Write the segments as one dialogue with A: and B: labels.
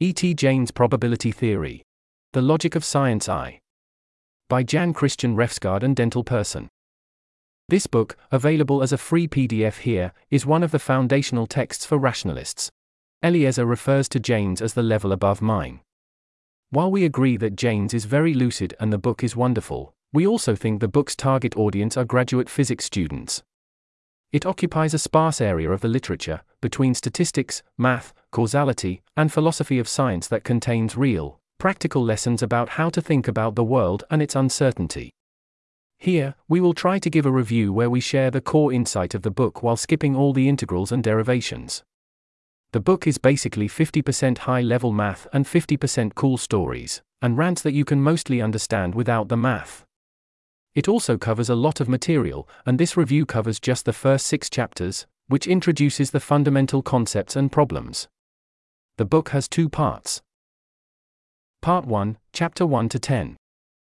A: E.T. Jaynes' Probability Theory. The Logic of Science I. By Jan Christian Refsgaard and dentalperson. This book, available as a free PDF here, is one of the foundational texts for rationalists. Eliezer refers to Jaynes as the level above mine. While we agree that Jaynes is very lucid and the book is wonderful, we also think the book's target audience are graduate physics students. It occupies a sparse area of the literature, between statistics, math, causality, and philosophy of science that contains real, practical lessons about how to think about the world and its uncertainty. Here, we will try to give a review where we share the core insight of the book while skipping all the integrals and derivations. The book is basically 50% high level math and 50% cool stories, and rants that you can mostly understand without the math. It also covers a lot of material, and this review covers just the first six chapters, which introduces the fundamental concepts and problems. The book has two parts. Part 1, Chapter 1 to 10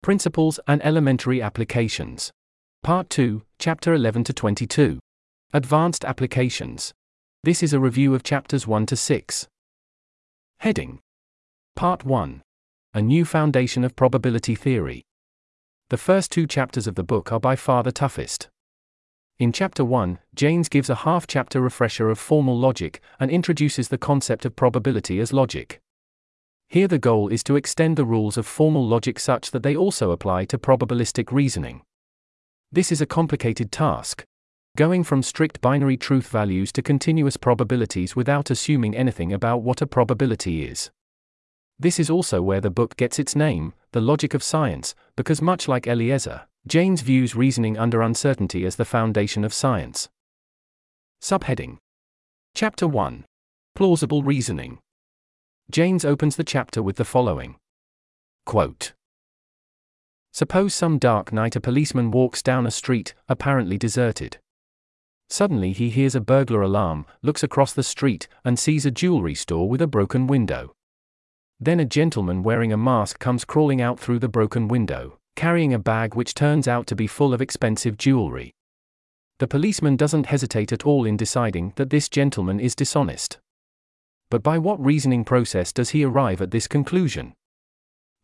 A: Principles and Elementary Applications. Part 2, Chapter 11 to 22. Advanced Applications. This is a review of chapters 1 to 6. Heading Part 1 A New Foundation of Probability Theory. The first two chapters of the book are by far the toughest. In chapter 1, Jaynes gives a half chapter refresher of formal logic and introduces the concept of probability as logic. Here the goal is to extend the rules of formal logic such that they also apply to probabilistic reasoning. This is a complicated task. Going from strict binary truth values to continuous probabilities without assuming anything about what a probability is. This is also where the book gets its name, The Logic of Science, because much like Eliezer, Jaynes views reasoning under uncertainty as the foundation of science. Subheading Chapter 1 Plausible Reasoning Jaynes opens the chapter with the following Quote Suppose some dark night a policeman walks down a street, apparently deserted. Suddenly he hears a burglar alarm, looks across the street, and sees a jewelry store with a broken window. Then a gentleman wearing a mask comes crawling out through the broken window, carrying a bag which turns out to be full of expensive jewelry. The policeman doesn't hesitate at all in deciding that this gentleman is dishonest. But by what reasoning process does he arrive at this conclusion?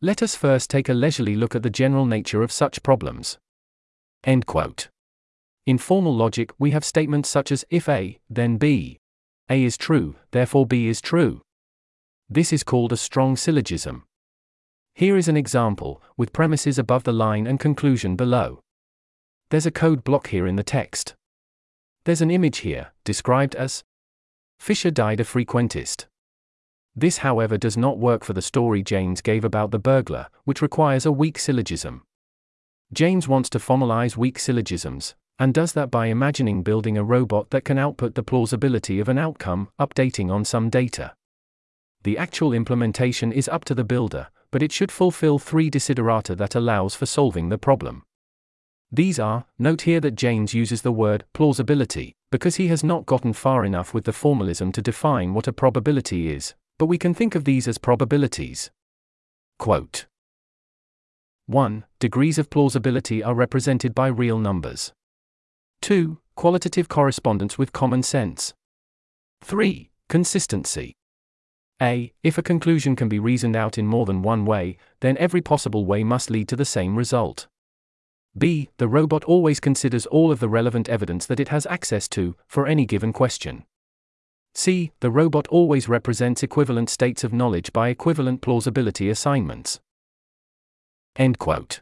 A: Let us first take a leisurely look at the general nature of such problems. End quote. In formal logic, we have statements such as if A, then B. A is true, therefore B is true. This is called a strong syllogism. Here is an example, with premises above the line and conclusion below. There's a code block here in the text. There's an image here, described as Fisher died a frequentist. This, however, does not work for the story Jaynes gave about the burglar, which requires a weak syllogism. Jaynes wants to formalize weak syllogisms, and does that by imagining building a robot that can output the plausibility of an outcome, updating on some data. The actual implementation is up to the builder, but it should fulfill three desiderata that allows for solving the problem. These are, note here that Jaynes uses the word plausibility, because he has not gotten far enough with the formalism to define what a probability is, but we can think of these as probabilities. Quote 1. Degrees of plausibility are represented by real numbers. 2. Qualitative correspondence with common sense. 3. Consistency. A. If a conclusion can be reasoned out in more than one way, then every possible way must lead to the same result. B. The robot always considers all of the relevant evidence that it has access to, for any given question. C. The robot always represents equivalent states of knowledge by equivalent plausibility assignments. End quote.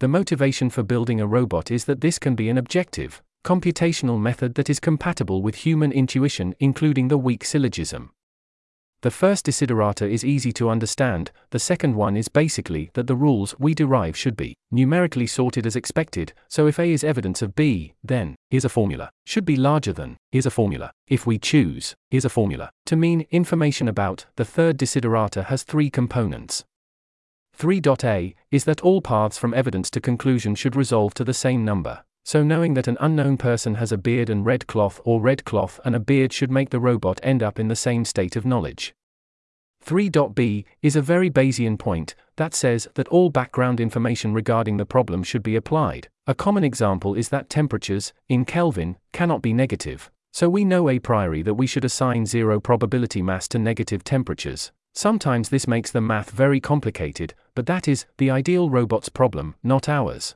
A: The motivation for building a robot is that this can be an objective, computational method that is compatible with human intuition, including the weak syllogism. The first desiderata is easy to understand, the second one is basically that the rules we derive should be numerically sorted as expected, so if A is evidence of B, then, here's a formula, should be larger than, here's a formula. If we choose, here's a formula, to mean information about, the third desiderata has three components. 3.a is that all paths from evidence to conclusion should resolve to the same number. So knowing that an unknown person has a beard and red cloth or red cloth and a beard should make the robot end up in the same state of knowledge. 3.b is a very Bayesian point that says that all background information regarding the problem should be applied. A common example is that temperatures, in Kelvin, cannot be negative, so we know a priori that we should assign zero probability mass to negative temperatures, Sometimes this makes the math very complicated, but that is the ideal robot's problem, not ours.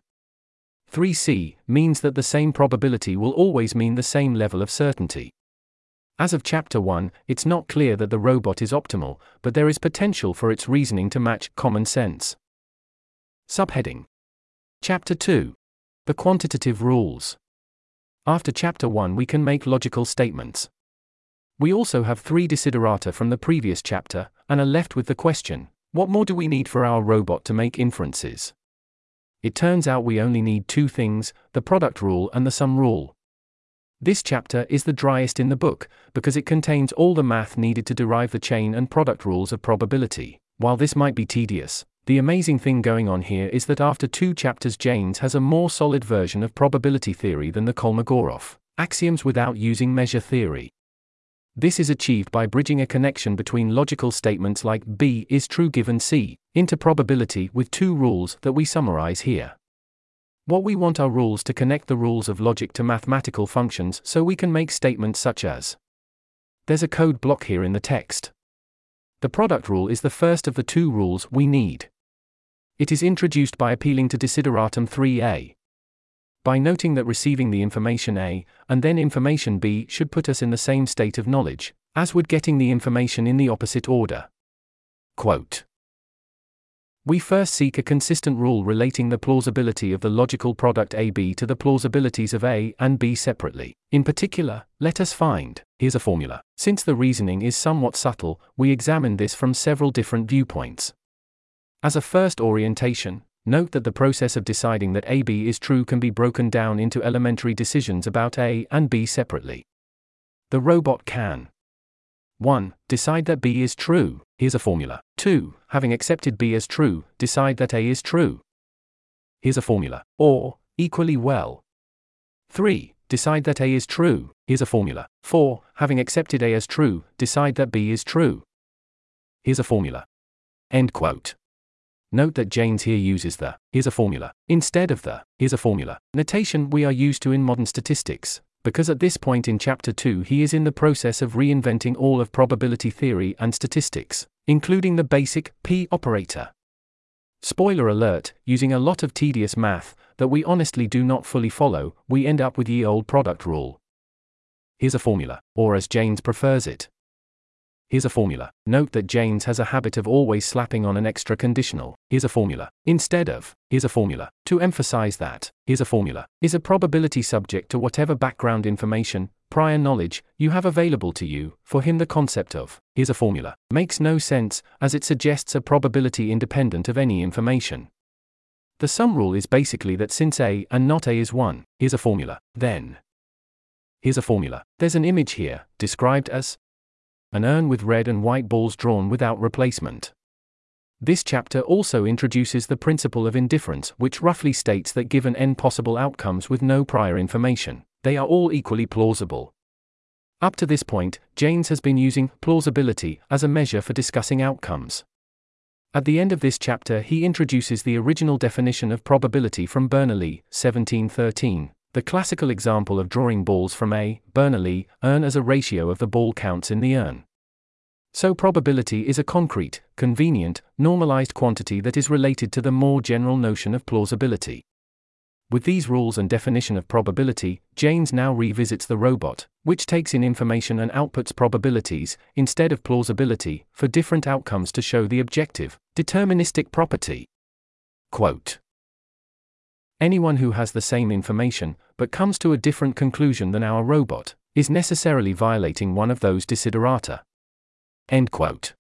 A: 3C means that the same probability will always mean the same level of certainty. As of Chapter 1, it's not clear that the robot is optimal, but there is potential for its reasoning to match common sense. Subheading Chapter 2 The Quantitative Rules. After Chapter 1, we can make logical statements. We also have three desiderata from the previous chapter, and are left with the question what more do we need for our robot to make inferences? It turns out we only need two things the product rule and the sum rule. This chapter is the driest in the book, because it contains all the math needed to derive the chain and product rules of probability. While this might be tedious, the amazing thing going on here is that after two chapters, Jaynes has a more solid version of probability theory than the Kolmogorov axioms without using measure theory. This is achieved by bridging a connection between logical statements like B is true given C into probability with two rules that we summarize here. What we want are rules to connect the rules of logic to mathematical functions so we can make statements such as There's a code block here in the text. The product rule is the first of the two rules we need. It is introduced by appealing to desideratum 3a by noting that receiving the information A, and then information B, should put us in the same state of knowledge, as would getting the information in the opposite order. Quote. We first seek a consistent rule relating the plausibility of the logical product AB to the plausibilities of A and B separately. In particular, let us find, here's a formula. Since the reasoning is somewhat subtle, we examine this from several different viewpoints. As a first orientation, Note that the process of deciding that AB is true can be broken down into elementary decisions about A and B separately. The robot can 1. Decide that B is true. Here's a formula. 2. Having accepted B as true, decide that A is true. Here's a formula. Or, equally well. 3. Decide that A is true. Here's a formula. 4. Having accepted A as true, decide that B is true. Here's a formula. End quote. Note that Jaynes here uses the here's a formula instead of the here's a formula notation we are used to in modern statistics, because at this point in chapter 2 he is in the process of reinventing all of probability theory and statistics, including the basic p operator. Spoiler alert, using a lot of tedious math that we honestly do not fully follow, we end up with ye old product rule. Here's a formula, or as Jaynes prefers it, Here's a formula. Note that Jaynes has a habit of always slapping on an extra conditional. Here's a formula. Instead of, here's a formula. To emphasize that, here's a formula. Is a probability subject to whatever background information, prior knowledge, you have available to you. For him, the concept of, here's a formula, makes no sense, as it suggests a probability independent of any information. The sum rule is basically that since A and not A is 1, here's a formula, then. Here's a formula. There's an image here, described as an urn with red and white balls drawn without replacement. This chapter also introduces the principle of indifference, which roughly states that given n possible outcomes with no prior information, they are all equally plausible. Up to this point, Jaynes has been using plausibility as a measure for discussing outcomes. At the end of this chapter, he introduces the original definition of probability from Bernoulli, 1713, the classical example of drawing balls from a Bernoulli urn as a ratio of the ball counts in the urn. So probability is a concrete, convenient, normalized quantity that is related to the more general notion of plausibility. With these rules and definition of probability, Jaynes now revisits the robot, which takes in information and outputs probabilities, instead of plausibility, for different outcomes to show the objective, deterministic property. Quote Anyone who has the same information, but comes to a different conclusion than our robot, is necessarily violating one of those desiderata. End quote.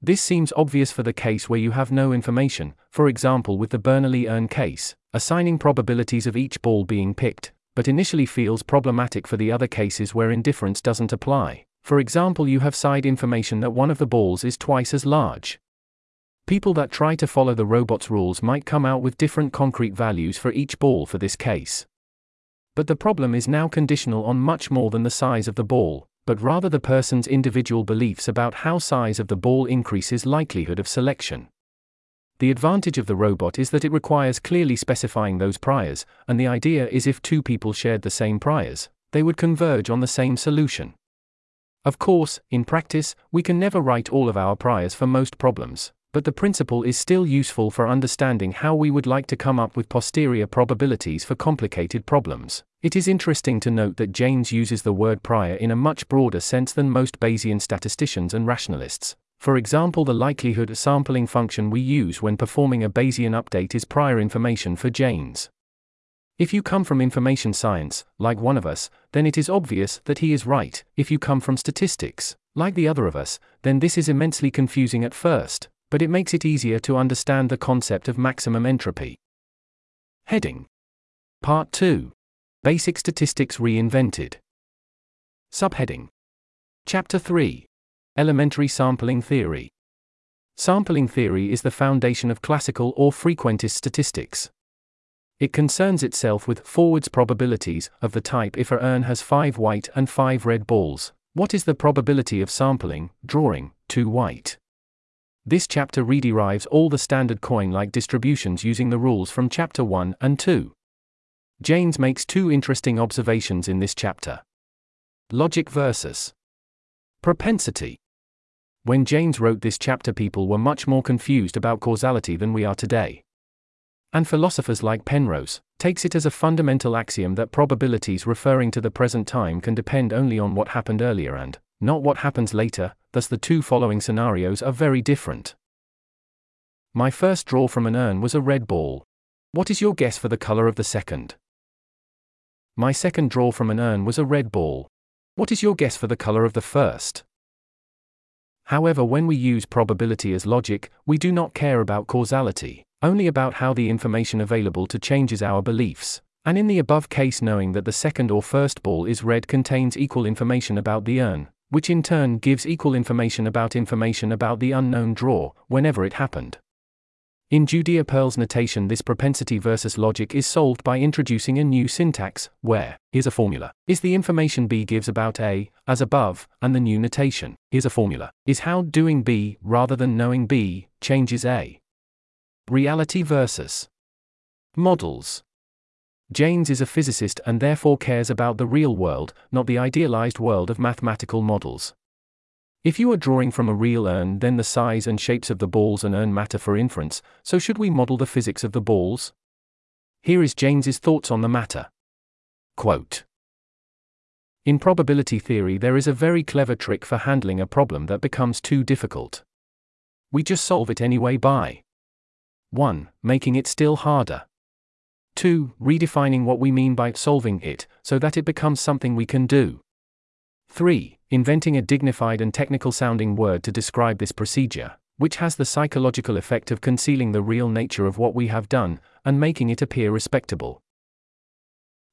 A: This seems obvious for the case where you have no information, for example with the Bernoulli urn case, assigning probabilities of each ball being picked, but initially feels problematic for the other cases where indifference doesn't apply. For example, you have side information that one of the balls is twice as large, People that try to follow the robot's rules might come out with different concrete values for each ball for this case. But the problem is now conditional on much more than the size of the ball, but rather the person's individual beliefs about how size of the ball increases likelihood of selection. The advantage of the robot is that it requires clearly specifying those priors, and the idea is if two people shared the same priors, they would converge on the same solution. Of course, in practice, we can never write all of our priors for most problems, but the principle is still useful for understanding how we would like to come up with posterior probabilities for complicated problems. It is interesting to note that Jaynes uses the word prior in a much broader sense than most Bayesian statisticians and rationalists. For example, the likelihood sampling function we use when performing a Bayesian update is prior information for Jaynes. If you come from information science, like one of us, then it is obvious that he is right. If you come from statistics, like the other of us, then this is immensely confusing at first, but it makes it easier to understand the concept of maximum entropy. Heading Part 2 Basic Statistics Reinvented. Subheading Chapter 3 Elementary Sampling Theory. Sampling theory is the foundation of classical or frequentist statistics. It concerns itself with forwards probabilities of the type if a urn has 5 white and 5 red balls, what is the probability of sampling, drawing, 2 white? This chapter rederives all the standard coin like distributions using the rules from chapter 1 and 2. Jaynes makes two interesting observations in this chapter logic versus propensity. When Jaynes wrote this chapter, people were much more confused about causality than we are today. And philosophers like Penrose takes it as a fundamental axiom that probabilities referring to the present time can depend only on what happened earlier and not what happens later, thus the two following scenarios are very different. My first draw from an urn was a red ball. What is your guess for the color of the second? My second draw from an urn was a red ball. What is your guess for the color of the first? However, when we use probability as logic, we do not care about causality only about how the information available to changes our beliefs. And in the above case, knowing that the second or first ball is red contains equal information about the urn, which in turn gives equal information about information about the unknown draw, whenever it happened. In Judea-Pearl's notation, this propensity versus logic is solved by introducing a new syntax, where, here's a formula, is the information B gives about A, as above, and the new notation, here's a formula, is how doing B, rather than knowing B, changes A. Reality versus models. Jaynes is a physicist and therefore cares about the real world, not the idealized world of mathematical models. If you are drawing from a real urn, then the size and shapes of the balls and urn matter for inference, so should we model the physics of the balls? Here is Jaynes's thoughts on the matter. Quote In probability theory, there is a very clever trick for handling a problem that becomes too difficult. We just solve it anyway by 1. Making it still harder. 2. Redefining what we mean by solving it, so that it becomes something we can do. 3. Inventing a dignified and technical sounding word to describe this procedure, which has the psychological effect of concealing the real nature of what we have done, and making it appear respectable.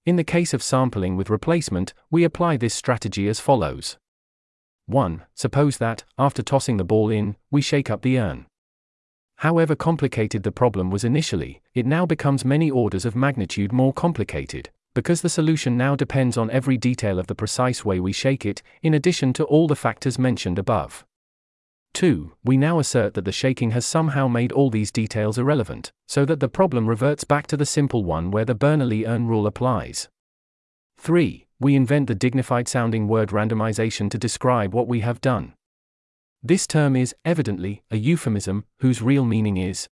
A: In the case of sampling with replacement, we apply this strategy as follows 1. Suppose that, after tossing the ball in, we shake up the urn. However complicated the problem was initially, it now becomes many orders of magnitude more complicated, because the solution now depends on every detail of the precise way we shake it, in addition to all the factors mentioned above. 2. We now assert that the shaking has somehow made all these details irrelevant, so that the problem reverts back to the simple one where the Bernoulli urn rule applies. 3. We invent the dignified sounding word randomization to describe what we have done. This term is, evidently, a euphemism, whose real meaning is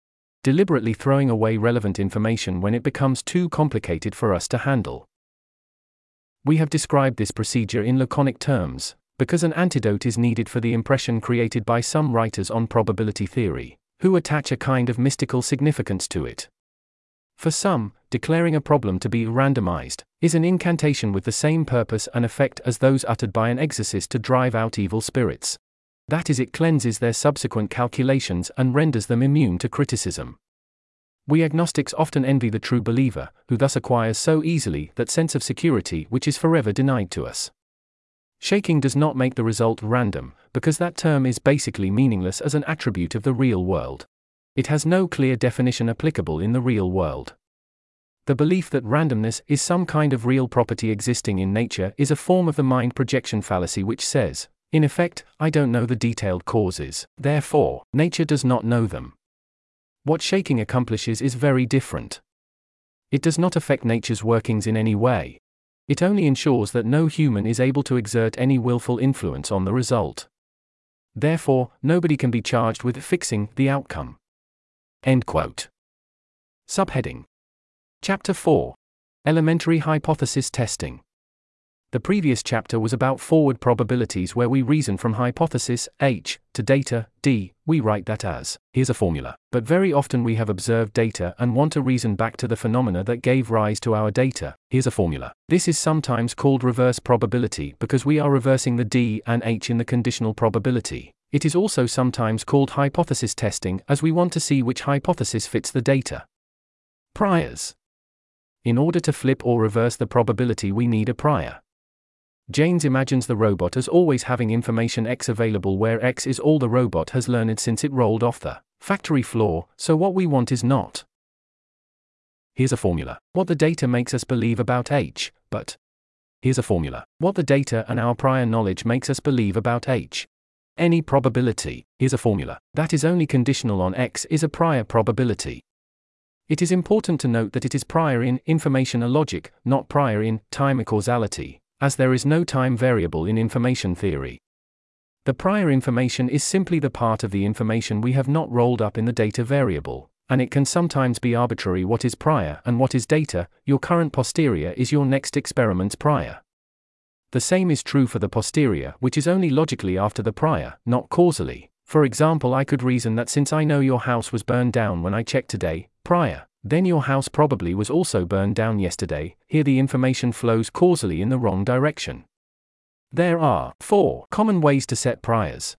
A: deliberately throwing away relevant information when it becomes too complicated for us to handle. We have described this procedure in laconic terms, because an antidote is needed for the impression created by some writers on probability theory, who attach a kind of mystical significance to it. For some, declaring a problem to be randomized is an incantation with the same purpose and effect as those uttered by an exorcist to drive out evil spirits. That is, it cleanses their subsequent calculations and renders them immune to criticism. We agnostics often envy the true believer, who thus acquires so easily that sense of security which is forever denied to us. Shaking does not make the result random, because that term is basically meaningless as an attribute of the real world. It has no clear definition applicable in the real world. The belief that randomness is some kind of real property existing in nature is a form of the mind projection fallacy which says, in effect, I don't know the detailed causes, therefore, nature does not know them. What shaking accomplishes is very different. It does not affect nature's workings in any way. It only ensures that no human is able to exert any willful influence on the result. Therefore, nobody can be charged with fixing the outcome. End quote. Subheading Chapter 4 Elementary Hypothesis Testing. The previous chapter was about forward probabilities where we reason from hypothesis H to data D. We write that as here's a formula. But very often we have observed data and want to reason back to the phenomena that gave rise to our data. Here's a formula. This is sometimes called reverse probability because we are reversing the D and H in the conditional probability. It is also sometimes called hypothesis testing as we want to see which hypothesis fits the data. Priors. In order to flip or reverse the probability, we need a prior. Jaynes imagines the robot as always having information X available where X is all the robot has learned since it rolled off the factory floor, so what we want is not. Here's a formula. What the data makes us believe about H, but. Here's a formula. What the data and our prior knowledge makes us believe about H. Any probability, here's a formula, that is only conditional on X is a prior probability. It is important to note that it is prior in information a logic, not prior in time a causality, as there is no time variable in information theory. The prior information is simply the part of the information we have not rolled up in the data variable, and it can sometimes be arbitrary what is prior and what is data, your current posterior is your next experiment's prior. The same is true for the posterior, which is only logically after the prior, not causally. For example, I could reason that since I know your house was burned down when I checked today, prior, then your house probably was also burned down yesterday, here the information flows causally in the wrong direction. There are four common ways to set priors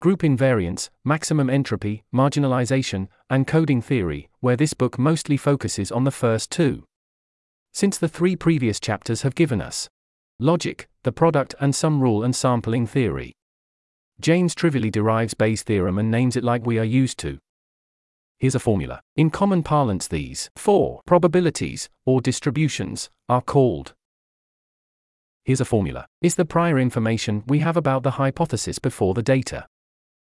A: group invariance, maximum entropy, marginalization, and coding theory, where this book mostly focuses on the first two. Since the three previous chapters have given us logic, the product, and sum rule and sampling theory. Jaynes trivially derives Bayes' theorem and names it like we are used to. Here's a formula. In common parlance, these four probabilities, or distributions, are called. Here's a formula. Is the prior information we have about the hypothesis before the data.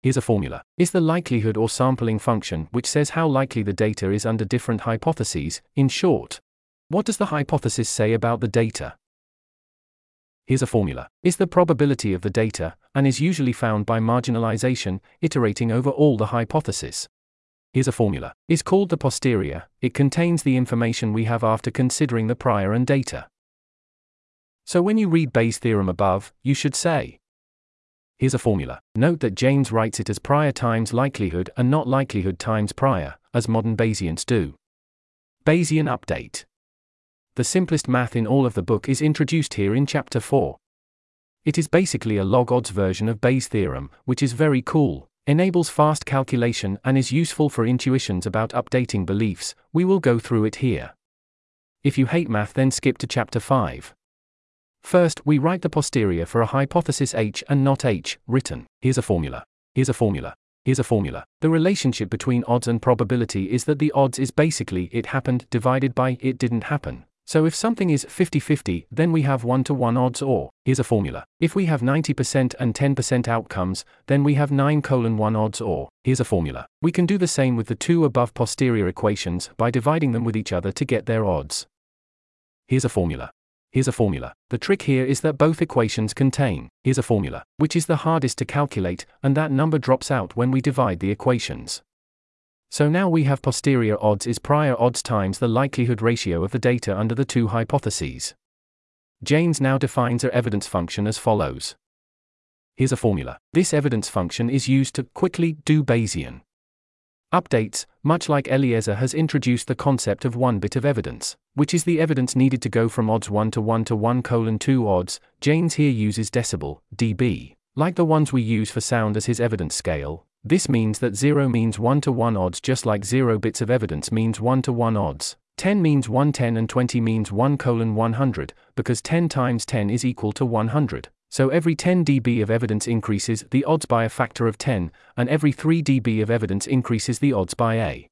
A: Here's a formula. Is the likelihood or sampling function which says how likely the data is under different hypotheses, in short. What does the hypothesis say about the data? Here's a formula. Is the probability of the data, and is usually found by marginalization, iterating over all the hypotheses. Here's a formula. Is called the posterior, it contains the information we have after considering the prior and data. So when you read Bayes' theorem above, you should say, Here's a formula. Note that Jaynes writes it as prior times likelihood and not likelihood times prior, as modern Bayesians do. Bayesian update. The simplest math in all of the book is introduced here in chapter 4. It is basically a log odds version of Bayes' theorem, which is very cool, enables fast calculation and is useful for intuitions about updating beliefs, we will go through it here. If you hate math, then skip to chapter 5. First, we write the posterior for a hypothesis H and not H, written. Here's a formula. Here's a formula. Here's a formula. The relationship between odds and probability is that the odds is basically it happened divided by it didn't happen. So if something is 50-50, then we have 1 to 1 odds or, here's a formula. If we have 90% and 10% outcomes, then we have 9 colon 1 odds or, here's a formula. We can do the same with the two above posterior equations by dividing them with each other to get their odds. Here's a formula. Here's a formula. The trick here is that both equations contain, here's a formula, which is the hardest to calculate, and that number drops out when we divide the equations. So now we have posterior odds is prior odds times the likelihood ratio of the data under the two hypotheses. Jaynes now defines our evidence function as follows. Here's a formula. This evidence function is used to quickly do Bayesian updates, much like Eliezer has introduced the concept of one bit of evidence, which is the evidence needed to go from odds 1 to 1 to 1 colon 2 odds. Jaynes here uses decibel, dB, like the ones we use for sound as his evidence scale, this means that 0 means 1 to 1 odds just like 0 bits of evidence means 1 to 1 odds. 10 means 110 and 20 means 1 colon 100, because 10 times 10 is equal to 100. So every 10 dB of evidence increases the odds by a factor of 10, and every 3 dB of evidence increases the odds by a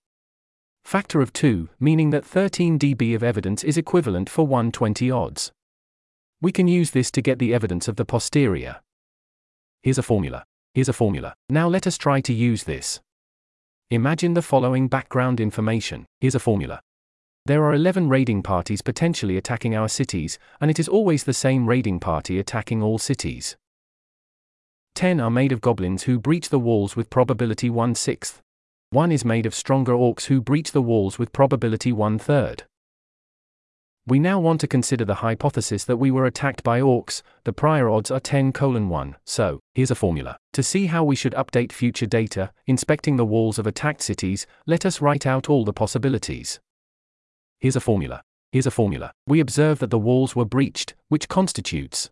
A: factor of 2, meaning that 13 dB of evidence is equivalent for 120 odds. We can use this to get the evidence of the posterior. Here's a formula. Here's a formula. Now let us try to use this. Imagine the following background information. Here's a formula. There are 11 raiding parties potentially attacking our cities, and it is always the same raiding party attacking all cities. 10 are made of goblins who breach the walls with probability 1 sixth. 1 is made of stronger orcs who breach the walls with probability 1 third. We now want to consider the hypothesis that we were attacked by orcs, the prior odds are 10 colon 1, so, here's a formula. To see how we should update future data, inspecting the walls of attacked cities, let us write out all the possibilities. Here's a formula. Here's a formula. We observe that the walls were breached, which constitutes.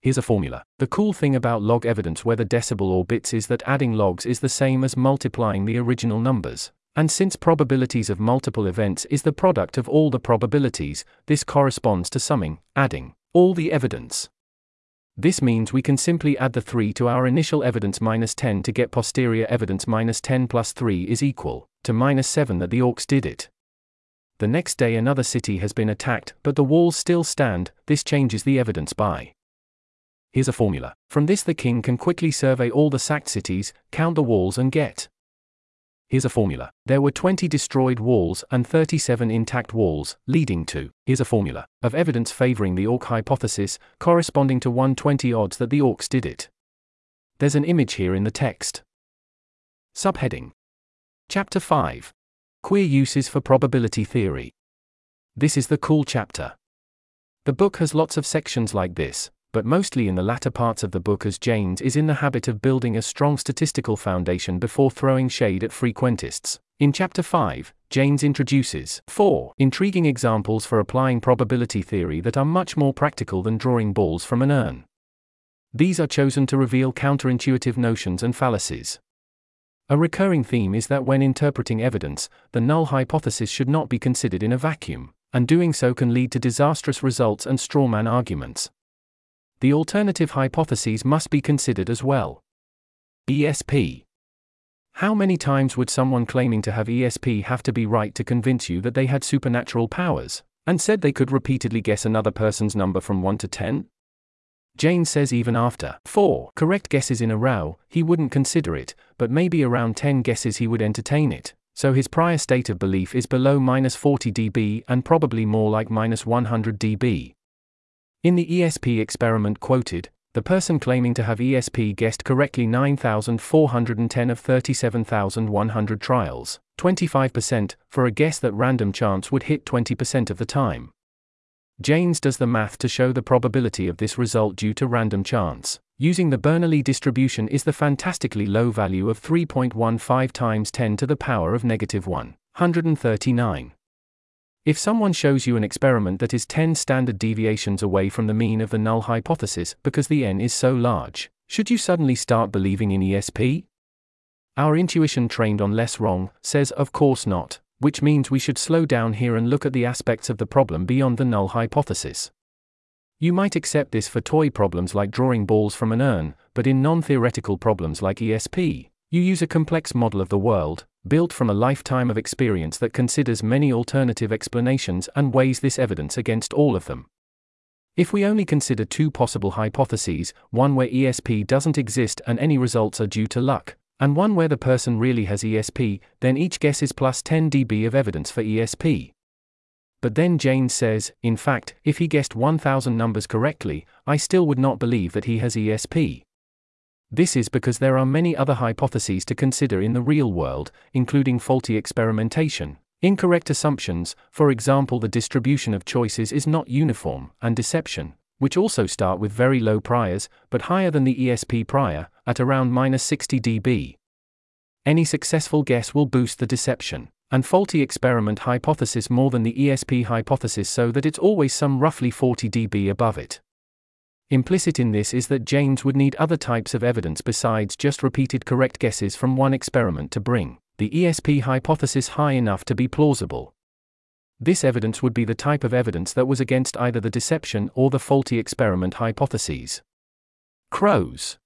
A: Here's a formula. The cool thing about log evidence whether decibel or bits is that adding logs is the same as multiplying the original numbers. And since probabilities of multiple events is the product of all the probabilities, this corresponds to summing, adding, all the evidence. This means we can simply add the 3 to our initial evidence minus 10 to get posterior evidence minus 10 plus 3 is equal to minus 7 that the orcs did it. The next day another city has been attacked, but the walls still stand, this changes the evidence by. Here's a formula. From this the king can quickly survey all the sacked cities, count the walls and get. Here's a formula. There were 20 destroyed walls and 37 intact walls, leading to, here's a formula, of evidence favoring the orc hypothesis, corresponding to 120 odds that the orcs did it. There's an image here in the text. Subheading Chapter 5 Queer uses for probability theory. This is the cool chapter. The book has lots of sections like this, but mostly in the latter parts of the book as Jaynes is in the habit of building a strong statistical foundation before throwing shade at frequentists. In chapter 5, Jaynes introduces four intriguing examples for applying probability theory that are much more practical than drawing balls from an urn. These are chosen to reveal counterintuitive notions and fallacies. A recurring theme is that when interpreting evidence, the null hypothesis should not be considered in a vacuum, and doing so can lead to disastrous results and strawman arguments. The alternative hypotheses must be considered as well. ESP. How many times would someone claiming to have ESP have to be right to convince you that they had supernatural powers, and said they could repeatedly guess another person's number from 1 to 10? Jaynes says even after four correct guesses in a row, he wouldn't consider it, but maybe around 10 guesses he would entertain it. So his prior state of belief is below minus 40 dB and probably more like minus 100 dB. In the ESP experiment quoted, the person claiming to have ESP guessed correctly 9,410 of 37,100 trials, 25%, for a guess that random chance would hit 20% of the time. Jaynes does the math to show the probability of this result due to random chance. Using the Bernoulli distribution is the fantastically low value of 3.15 times 10 to the power of negative 139. If someone shows you an experiment that is 10 standard deviations away from the mean of the null hypothesis because the n is so large, should you suddenly start believing in ESP? Our intuition trained on less wrong says of course not which means we should slow down here and look at the aspects of the problem beyond the null hypothesis. You might accept this for toy problems like drawing balls from an urn, but in non theoretical problems like ESP, you use a complex model of the world, built from a lifetime of experience that considers many alternative explanations and weighs this evidence against all of them. If we only consider two possible hypotheses, one where ESP doesn't exist and any results are due to luck, and one where the person really has ESP, then each guess is plus 10 dB of evidence for ESP. But then Jaynes says, in fact, if he guessed 1000 numbers correctly, I still would not believe that he has ESP. This is because there are many other hypotheses to consider in the real world, including faulty experimentation, incorrect assumptions, for example, the distribution of choices is not uniform, and deception, which also start with very low priors, but higher than the ESP prior, at around minus 60 dB. Any successful guess will boost the deception and faulty experiment hypothesis more than the ESP hypothesis so that it's always some roughly 40 dB above it. Implicit in this is that Jaynes would need other types of evidence besides just repeated correct guesses from one experiment to bring the ESP hypothesis high enough to be plausible. This evidence would be the type of evidence that was against either the deception or the faulty experiment hypotheses. Crows.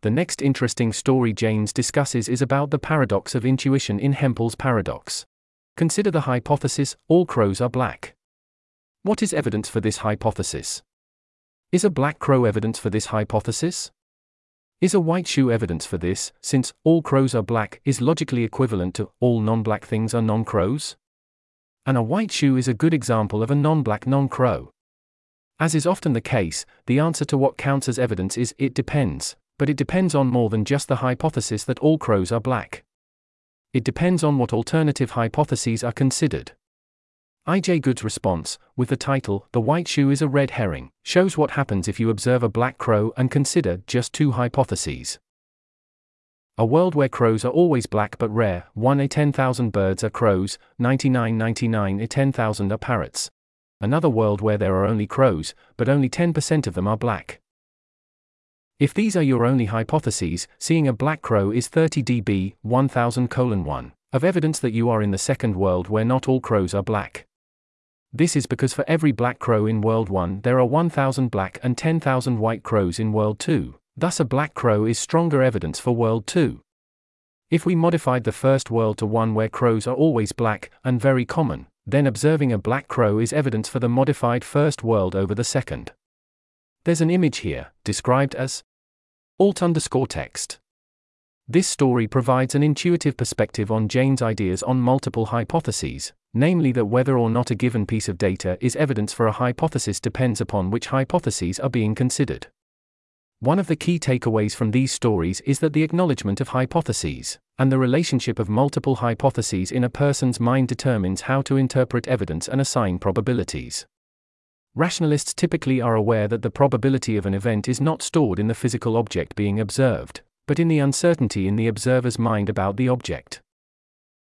A: The next interesting story Jaynes discusses is about the paradox of intuition in Hempel's paradox. Consider the hypothesis all crows are black. What is evidence for this hypothesis? Is a black crow evidence for this hypothesis? Is a white shoe evidence for this, since all crows are black is logically equivalent to all non black things are non crows? and a white shoe is a good example of a non black non crow. As is often the case, the answer to what counts as evidence is it depends, but it depends on more than just the hypothesis that all crows are black. It depends on what alternative hypotheses are considered. I.J. Good's response, with the title, The White Shoe is a Red Herring, shows what happens if you observe a black crow and consider just two hypotheses. A world where crows are always black but rare, 1 a 10,000 birds are crows, 9999 a 10,000 are parrots. Another world where there are only crows, but only 10% of them are black. If these are your only hypotheses, seeing a black crow is 30 dB, 1000 colon 1, of evidence that you are in the second world where not all crows are black. This is because for every black crow in World 1 there are 1,000 black and 10,000 white crows in World 2, thus a black crow is stronger evidence for World 2. If we modified the first world to one where crows are always black and very common, then observing a black crow is evidence for the modified first world over the second. There's an image here, described as alt underscore text. This story provides an intuitive perspective on Jaynes' ideas on multiple hypotheses, namely that whether or not a given piece of data is evidence for a hypothesis depends upon which hypotheses are being considered. One of the key takeaways from these stories is that the acknowledgement of hypotheses, and the relationship of multiple hypotheses in a person's mind determines how to interpret evidence and assign probabilities. Rationalists typically are aware that the probability of an event is not stored in the physical object being observed, but in the uncertainty in the observer's mind about the object.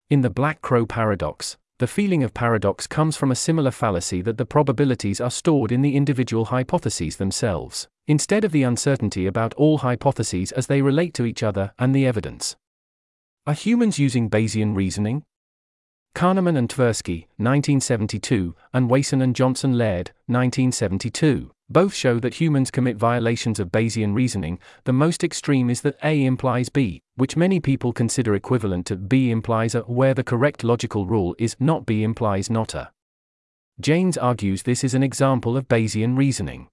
A: In the Black Crow paradox, the feeling of paradox comes from a similar fallacy that the probabilities are stored in the individual hypotheses themselves, instead of the uncertainty about all hypotheses as they relate to each other and the evidence. Are humans using Bayesian reasoning? Kahneman and Tversky, 1972, and Wason and Johnson Laird, 1972, both show that humans commit violations of Bayesian reasoning. The most extreme is that A implies B, which many people consider equivalent to B implies A, where the correct logical rule is not B implies not A. Jaynes argues this is an example of Bayesian reasoning.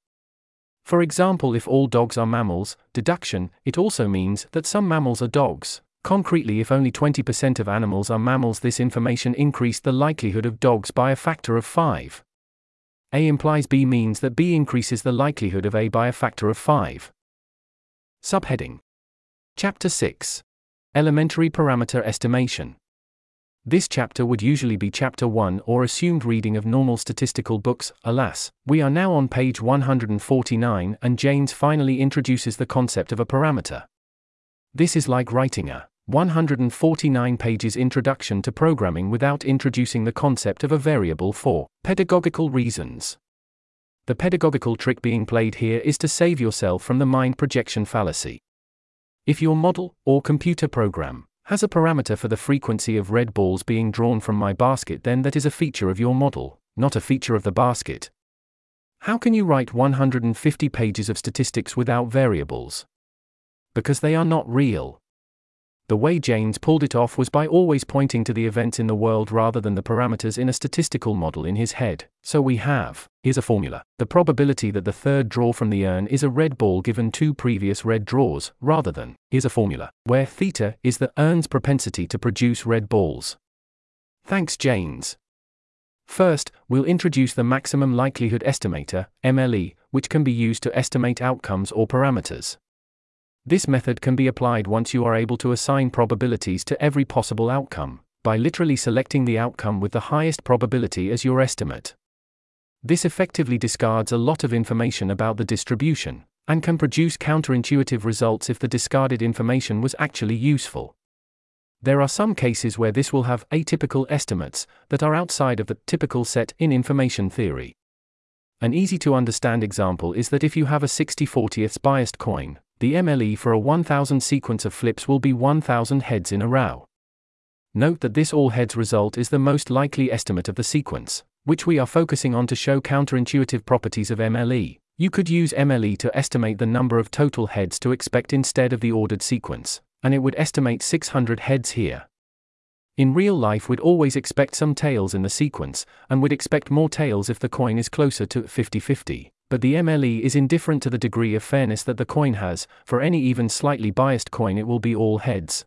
A: For example, if all dogs are mammals, deduction, it also means that some mammals are dogs, Concretely, if only 20% of animals are mammals, this information increased the likelihood of dogs by a factor of 5. A implies B means that B increases the likelihood of A by a factor of 5. Subheading Chapter 6 Elementary Parameter Estimation. This chapter would usually be Chapter 1 or assumed reading of normal statistical books. Alas, we are now on page 149 and Jaynes finally introduces the concept of a parameter. This is like writing a 149 pages Introduction to Programming without introducing the concept of a variable for pedagogical reasons. The pedagogical trick being played here is to save yourself from the mind projection fallacy. If your model, or computer program, has a parameter for the frequency of red balls being drawn from my basket, then that is a feature of your model, not a feature of the basket. How can you write 150 pages of statistics without variables? Because they are not real. The way Jaynes pulled it off was by always pointing to the events in the world rather than the parameters in a statistical model in his head. So we have, here's a formula. The probability that the third draw from the urn is a red ball given two previous red draws, rather than, here's a formula, where theta is the urn's propensity to produce red balls. Thanks, Jaynes. First, we'll introduce the maximum likelihood estimator, MLE, which can be used to estimate outcomes or parameters. This method can be applied once you are able to assign probabilities to every possible outcome, by literally selecting the outcome with the highest probability as your estimate. This effectively discards a lot of information about the distribution, and can produce counterintuitive results if the discarded information was actually useful. There are some cases where this will have atypical estimates that are outside of the typical set in information theory. An easy to understand example is that if you have a 60 40ths biased coin, the MLE for a 1000 sequence of flips will be 1000 heads in a row. Note that this all heads result is the most likely estimate of the sequence, which we are focusing on to show counterintuitive properties of MLE. You could use MLE to estimate the number of total heads to expect instead of the ordered sequence, and it would estimate 600 heads here. In real life, we'd always expect some tails in the sequence, and would expect more tails if the coin is closer to 50 50 but the MLE is indifferent to the degree of fairness that the coin has, for any even slightly biased coin it will be all heads.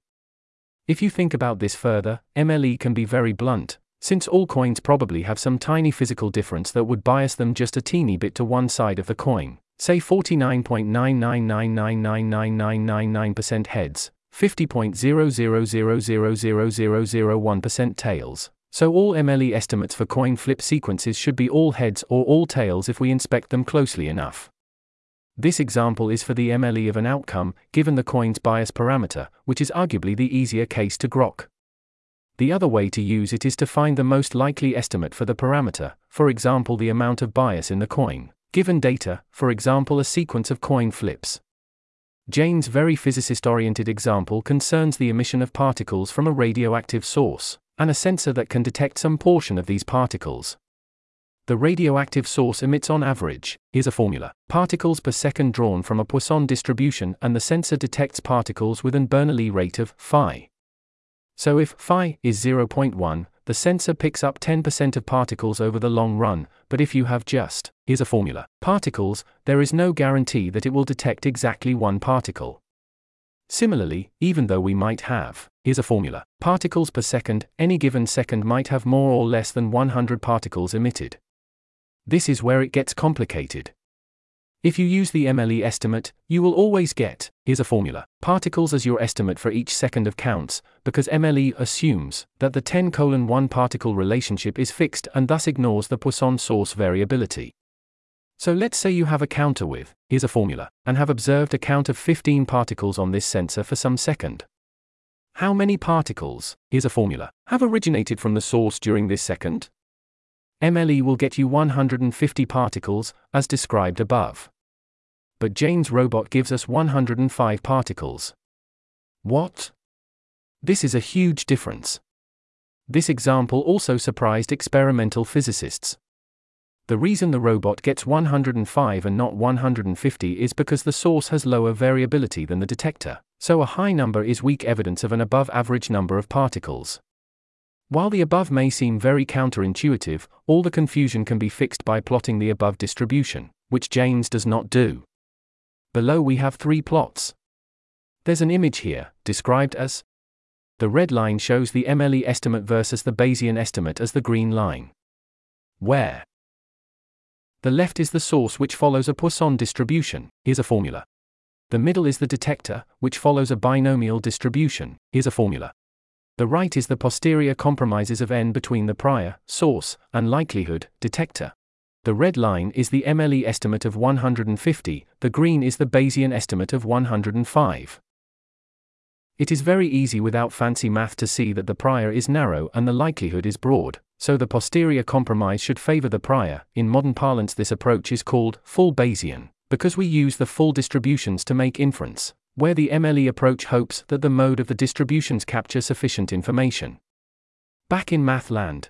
A: If you think about this further, MLE can be very blunt, Since all coins probably have some tiny physical difference that would bias them just a teeny bit to one side of the coin, say 49.999999999% heads, 50.00000001% tails. So all MLE estimates for coin flip sequences should be all heads or all tails if we inspect them closely enough. This example is for the MLE of an outcome, given the coin's bias parameter, which is arguably the easier case to grok. The other way to use it is to find the most likely estimate for the parameter, for example the amount of bias in the coin, given data, for example a sequence of coin flips. Jaynes' very physicist oriented example concerns the emission of particles from a radioactive source, and a sensor that can detect some portion of these particles. The radioactive source emits on average, here's a formula, particles per second drawn from a Poisson distribution and the sensor detects particles with an Bernoulli rate of phi. So if phi is 0.1, the sensor picks up 10% of particles over the long run, but if you have just, here's a formula, particles, there is no guarantee that it will detect exactly one particle. Similarly, even though we might have, here's a formula, particles per second, any given second might have more or less than 100 particles emitted. This is where it gets complicated. If you use the MLE estimate, you will always get, here's a formula, particles as your estimate for each second of counts, because MLE assumes that the 10 colon 1 particle relationship is fixed and thus ignores the Poisson source variability. So let's say you have a counter with, here's a formula, and have observed a count of 15 particles on this sensor for some second. How many particles, here's a formula, have originated from the source during this second? MLE will get you 150 particles, as described above. But Jaynes' robot gives us 105 particles. What? This is a huge difference. This example also surprised experimental physicists. The reason the robot gets 105 and not 150 is because the source has lower variability than the detector, so a high number is weak evidence of an above average number of particles. While the above may seem very counterintuitive, all the confusion can be fixed by plotting the above distribution, which Jaynes does not do. Below we have three plots. There's an image here, described as the red line shows the MLE estimate versus the Bayesian estimate as the green line. Where the left is the source which follows a Poisson distribution, here's a formula. The middle is the detector, which follows a binomial distribution, here's a formula. The right is the posterior compromises of n between the prior, source, and likelihood, detector. The red line is the MLE estimate of 150, the green is the Bayesian estimate of 105. It is very easy without fancy math to see that the prior is narrow and the likelihood is broad, so the posterior compromise should favor the prior. In modern parlance, this approach is called full Bayesian, because we use the full distributions to make inference where the MLE approach hopes that the mode of the distributions capture sufficient information. Back in math land,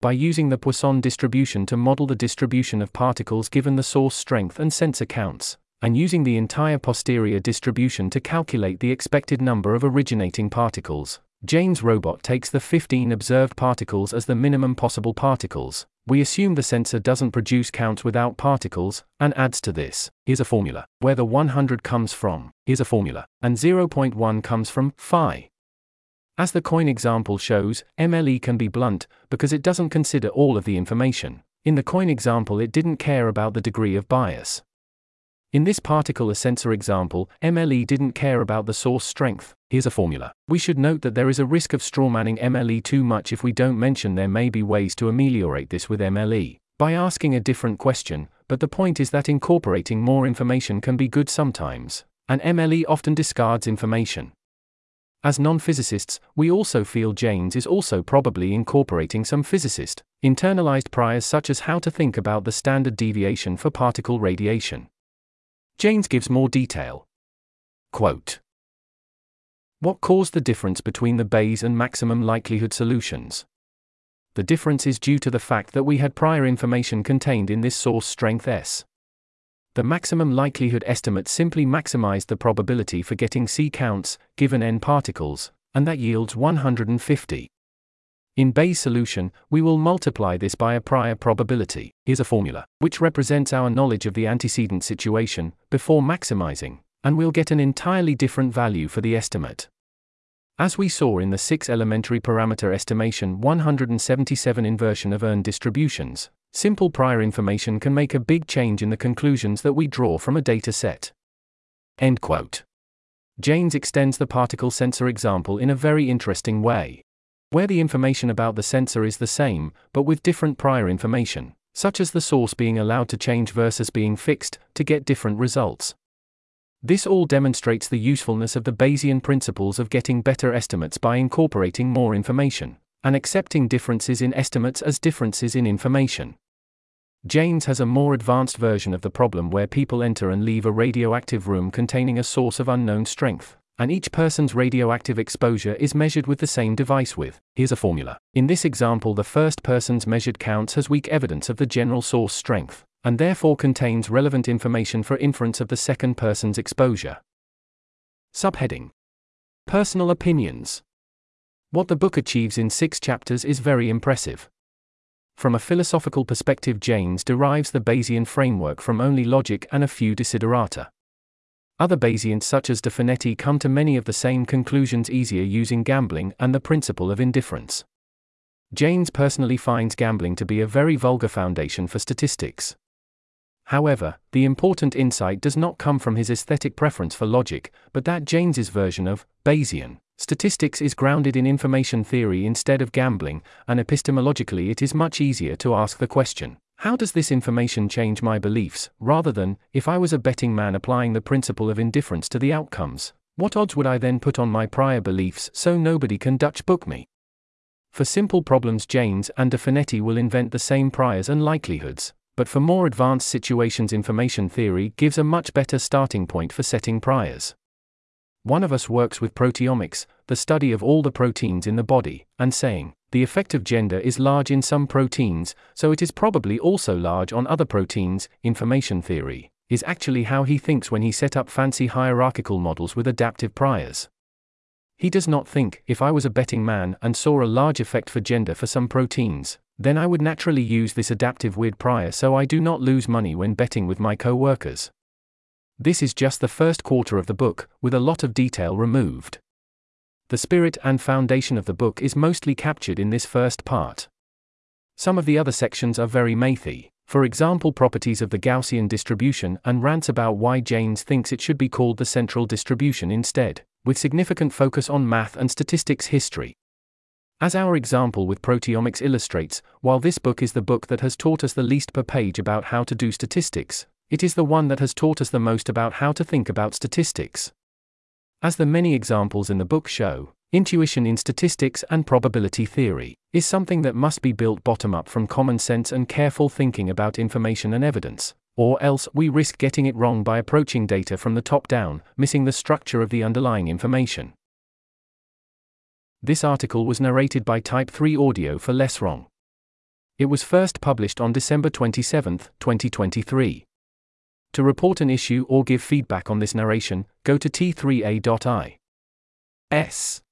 A: by using the Poisson distribution to model the distribution of particles given the source strength and sensor counts, and using the entire posterior distribution to calculate the expected number of originating particles, Jaynes' robot takes the 15 observed particles as the minimum possible particles, we assume the sensor doesn't produce counts without particles, and adds to this. Here's a formula. Where the 100 comes from, here's a formula, and 0.1 comes from phi. As the coin example shows, MLE can be blunt, because it doesn't consider all of the information. In the coin example, it didn't care about the degree of bias. In this particle sensor example, MLE didn't care about the source strength. Here's a formula. We should note that there is a risk of strawmanning MLE too much if we don't mention there may be ways to ameliorate this with MLE by asking a different question, but the point is that incorporating more information can be good sometimes, and MLE often discards information. As non physicists, we also feel Jaynes is also probably incorporating some physicist, internalized priors such as how to think about the standard deviation for particle radiation. Jaynes gives more detail. Quote What caused the difference between the Bayes and maximum likelihood solutions? The difference is due to the fact that we had prior information contained in this source strength S. The maximum likelihood estimate simply maximized the probability for getting C counts, given n particles, and that yields 150. In Bayes' solution, we will multiply this by a prior probability. Here's a formula, which represents our knowledge of the antecedent situation, before maximizing, and we'll get an entirely different value for the estimate. As we saw in the 6 elementary parameter estimation 177 inversion of urn distributions, simple prior information can make a big change in the conclusions that we draw from a data set. End quote. Jaynes extends the particle sensor example in a very interesting way. Where the information about the sensor is the same, but with different prior information, such as the source being allowed to change versus being fixed, to get different results. This all demonstrates the usefulness of the Bayesian principles of getting better estimates by incorporating more information, and accepting differences in estimates as differences in information. Jaynes has a more advanced version of the problem where people enter and leave a radioactive room containing a source of unknown strength, and each person's radioactive exposure is measured with the same device with, here's a formula. In this example, the first person's measured counts as weak evidence of the general source strength, and therefore contains relevant information for inference of the second person's exposure. Subheading Personal Opinions What the book achieves in six chapters is very impressive. From a philosophical perspective, Jaynes derives the Bayesian framework from only logic and a few desiderata. Other Bayesians, such as De Finetti, come to many of the same conclusions easier using gambling and the principle of indifference. Jaynes personally finds gambling to be a very vulgar foundation for statistics. However, the important insight does not come from his aesthetic preference for logic, but that Jaynes's version of Bayesian Statistics is grounded in information theory instead of gambling, and epistemologically it is much easier to ask the question how does this information change my beliefs, rather than, if I was a betting man applying the principle of indifference to the outcomes, what odds would I then put on my prior beliefs so nobody can Dutch book me? For simple problems, Jaynes and De Finetti will invent the same priors and likelihoods, but for more advanced situations, information theory gives a much better starting point for setting priors. One of us works with proteomics, the study of all the proteins in the body, and saying, the effect of gender is large in some proteins, so it is probably also large on other proteins, information theory, is actually how he thinks when he set up fancy hierarchical models with adaptive priors. He does not think, if I was a betting man and saw a large effect for gender for some proteins, then I would naturally use this adaptive weird prior so I do not lose money when betting with my co workers. This is just the first quarter of the book, with a lot of detail removed. The spirit and foundation of the book is mostly captured in this first part. Some of the other sections are very mathy, for example, properties of the Gaussian distribution, and rants about why Jaynes thinks it should be called the central distribution instead, with significant focus on math and statistics history. As our example with proteomics illustrates, while this book is the book that has taught us the least per page about how to do statistics, it is the one that has taught us the most about how to think about statistics. As the many examples in the book show, intuition in statistics and probability theory is something that must be built bottom up from common sense and careful thinking about information and evidence, or else we risk getting it wrong by approaching data from the top down, missing the structure of the underlying information. This article was narrated by Type 3 Audio for Less Wrong. It was first published on December 27, 2023. To report an issue or give feedback on this narration, go to t3a.i. S.